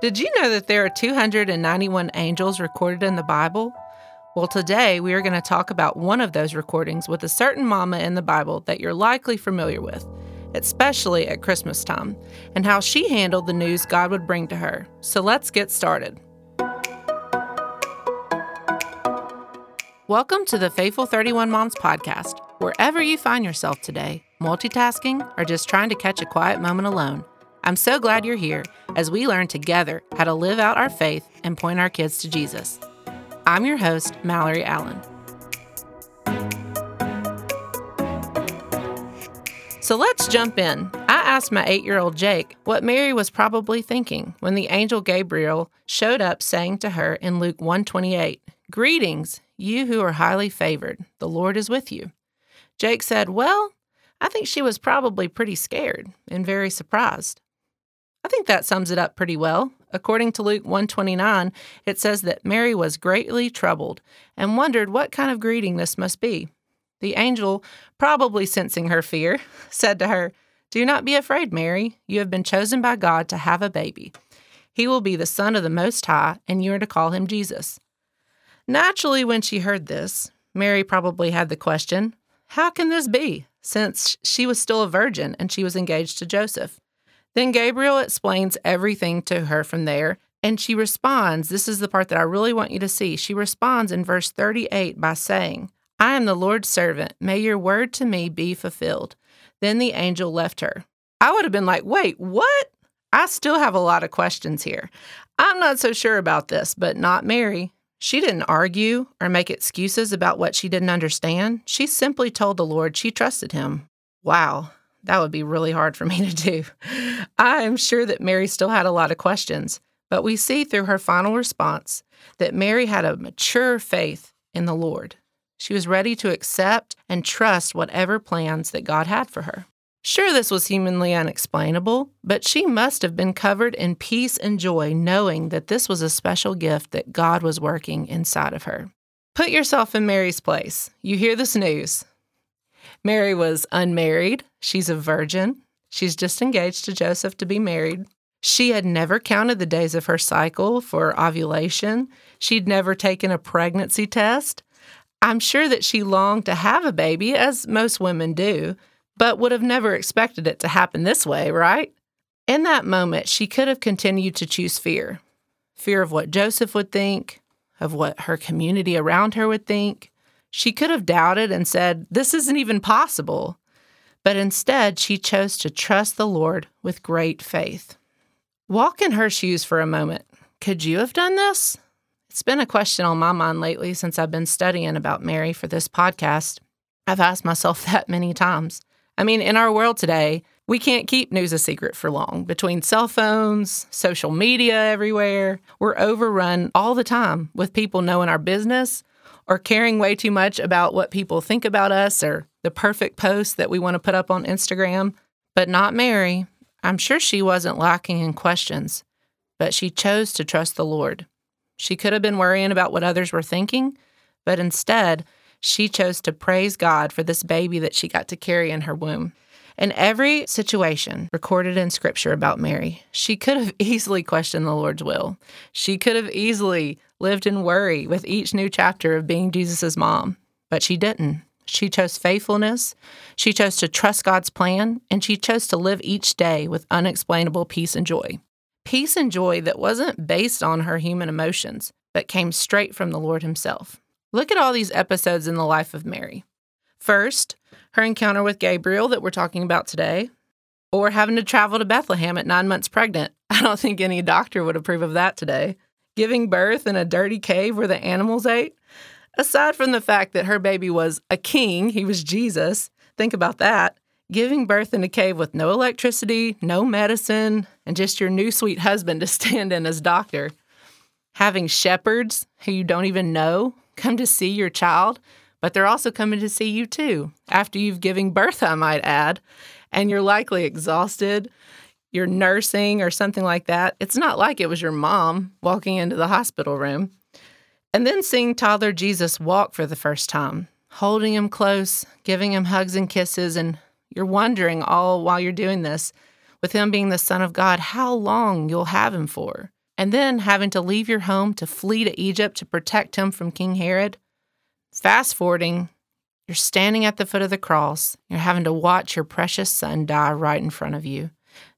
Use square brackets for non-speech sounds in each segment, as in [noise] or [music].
Did you know that there are 291 angels recorded in the Bible? Well, today we are going to talk about one of those recordings with a certain mama in the Bible that you're likely familiar with, especially at Christmas time, and how she handled the news God would bring to her. So let's get started. Welcome to the Faithful 31 Moms podcast. Wherever you find yourself today, multitasking, or just trying to catch a quiet moment alone, I'm so glad you're here as we learn together how to live out our faith and point our kids to Jesus. I'm your host, Mallory Allen. So let's jump in. I asked my eight year old Jake what Mary was probably thinking when the angel Gabriel showed up saying to her in Luke 128, Greetings, you who are highly favored, the Lord is with you. Jake said, Well, I think she was probably pretty scared and very surprised. I think that sums it up pretty well. According to Luke 129, it says that Mary was greatly troubled and wondered what kind of greeting this must be. The angel, probably sensing her fear, [laughs] said to her, Do not be afraid, Mary. You have been chosen by God to have a baby. He will be the Son of the Most High, and you are to call him Jesus. Naturally, when she heard this, Mary probably had the question, How can this be, since she was still a virgin and she was engaged to Joseph? Then Gabriel explains everything to her from there, and she responds. This is the part that I really want you to see. She responds in verse 38 by saying, I am the Lord's servant. May your word to me be fulfilled. Then the angel left her. I would have been like, wait, what? I still have a lot of questions here. I'm not so sure about this, but not Mary. She didn't argue or make excuses about what she didn't understand. She simply told the Lord she trusted him. Wow, that would be really hard for me to do. I am sure that Mary still had a lot of questions, but we see through her final response that Mary had a mature faith in the Lord. She was ready to accept and trust whatever plans that God had for her. Sure, this was humanly unexplainable, but she must have been covered in peace and joy knowing that this was a special gift that God was working inside of her. Put yourself in Mary's place. You hear this news. Mary was unmarried. She's a virgin. She's just engaged to Joseph to be married. She had never counted the days of her cycle for ovulation. She'd never taken a pregnancy test. I'm sure that she longed to have a baby, as most women do, but would have never expected it to happen this way, right? In that moment, she could have continued to choose fear fear of what Joseph would think, of what her community around her would think, she could have doubted and said, This isn't even possible. But instead, she chose to trust the Lord with great faith. Walk in her shoes for a moment. Could you have done this? It's been a question on my mind lately since I've been studying about Mary for this podcast. I've asked myself [laughs] that many times. I mean, in our world today, we can't keep news a secret for long. Between cell phones, social media everywhere, we're overrun all the time with people knowing our business or caring way too much about what people think about us or the perfect post that we want to put up on Instagram. But not Mary. I'm sure she wasn't lacking in questions, but she chose to trust the Lord. She could have been worrying about what others were thinking, but instead, she chose to praise God for this baby that she got to carry in her womb. In every situation recorded in Scripture about Mary, she could have [laughs] easily questioned the Lord's will. She could have easily lived in worry with each new chapter of being Jesus' mom, but she didn't. She chose faithfulness, she chose to trust God's plan, and she chose to live each day with unexplainable peace and joy. Peace and joy that wasn't based on her human emotions, but came straight from the Lord Himself. Look at all these episodes in the life of Mary. First, her encounter with Gabriel that we're talking about today, or having to travel to Bethlehem at nine months pregnant. [laughs] I don't think any doctor would approve of that today. Giving birth in a dirty cave where the animals ate. Aside from the fact that her baby was a king, he was Jesus, think about that. Giving birth in a cave with no electricity, no medicine, and just your new sweet husband to [laughs] stand in as doctor. Having shepherds who you don't even know come to see your child but they're also coming to see you too after you've given birth, I might add, and you're likely exhausted. You're nursing or something like that. It's not like it was your mom walking into the hospital room. And then seeing toddler Jesus walk for the first time, holding him close, giving him hugs and kisses, and you're wondering all while you're doing this, with him being the Son of God, how long you'll have him for. and then having to leave your home to flee to Egypt to protect him from King Herod. Fast forwarding, you're standing at the foot of the cross, you're having to watch your precious son die right in front of you,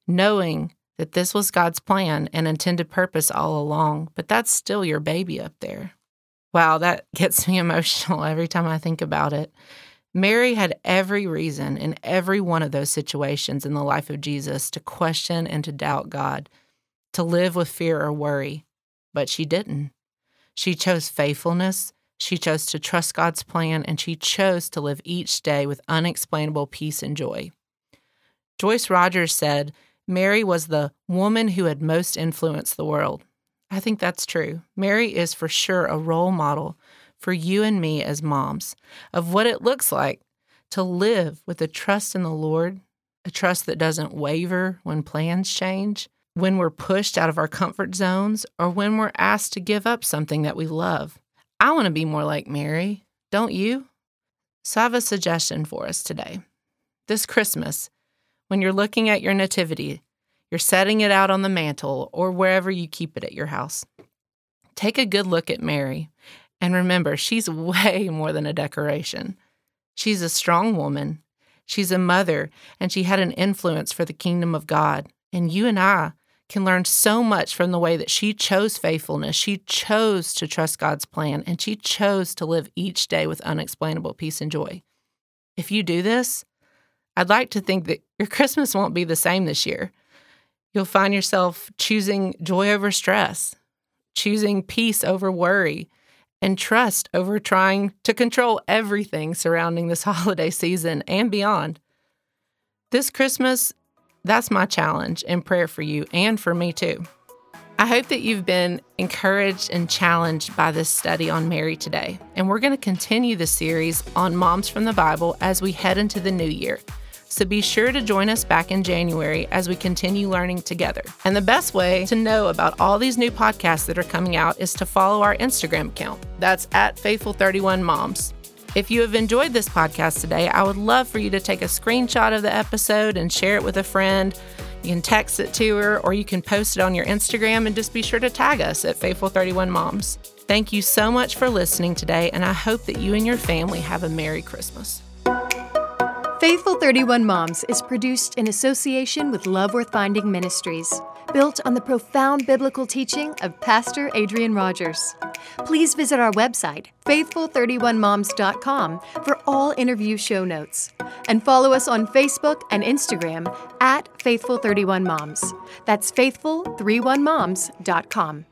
knowing that this was God's plan and intended purpose all along, but that's still your baby up there. Wow, that [laughs] gets me emotional every time I think about it. Mary had every reason in every one of those situations in the life of Jesus to question and to doubt God, to live with fear or worry, but she didn't. She chose faithfulness, she chose to trust God's plan, and she chose to live each day with unexplainable peace and joy. Joyce Rogers said, Mary was the woman who had most influenced the world. I think that's true. Mary is for sure a role model for you and me as moms of what it looks like to live with a trust in the Lord, a trust that doesn't waver when plans change, when we're pushed out of our comfort zones, or when we're asked to give up something that we love. I want to be more like Mary, don't you? So I have a suggestion for us today. This Christmas, when you're looking at your nativity, you're setting it out on the mantle or wherever you keep it at your house. Take a good look at Mary and remember, she's [laughs] way more than a decoration. She's a strong woman, she's a mother, and she had an influence for the kingdom of God. And you and I can learn so much from the way that she chose faithfulness. She chose to trust God's plan, and she chose to live each day with unexplainable peace and joy. If you do this, I'd like to think that your [laughs] Christmas won't be the same this year. You'll find yourself choosing joy over stress, choosing peace over worry, and trust over trying to control everything surrounding this [laughs] holiday season and beyond. This Christmas, that's my challenge and prayer for you and for me too. I hope that you've been encouraged and challenged by this study on Mary today. And we're going to continue the series on moms from the Bible as we head into the new year. So be sure to join us back in January as we continue learning together. And the best way to know about all these new podcasts that are coming out is to follow our Instagram account. That's at Faithful31Moms. If you have enjoyed this podcast today, I would love for you to take a screenshot of the episode and share it with a friend. You can text it to her or you can post it on your Instagram and just be sure to tag us at Faithful31Moms. Thank you so much for listening today, and I hope that you and your family have a Merry Christmas. Faithful 31 Moms is produced in association with Love Worth Finding Ministries, built on the profound biblical teaching of Pastor Adrian Rogers. Please visit our website, faithful31moms.com, for all interview show notes. And follow us on Facebook and Instagram at Faithful31Moms. That's faithful31moms.com.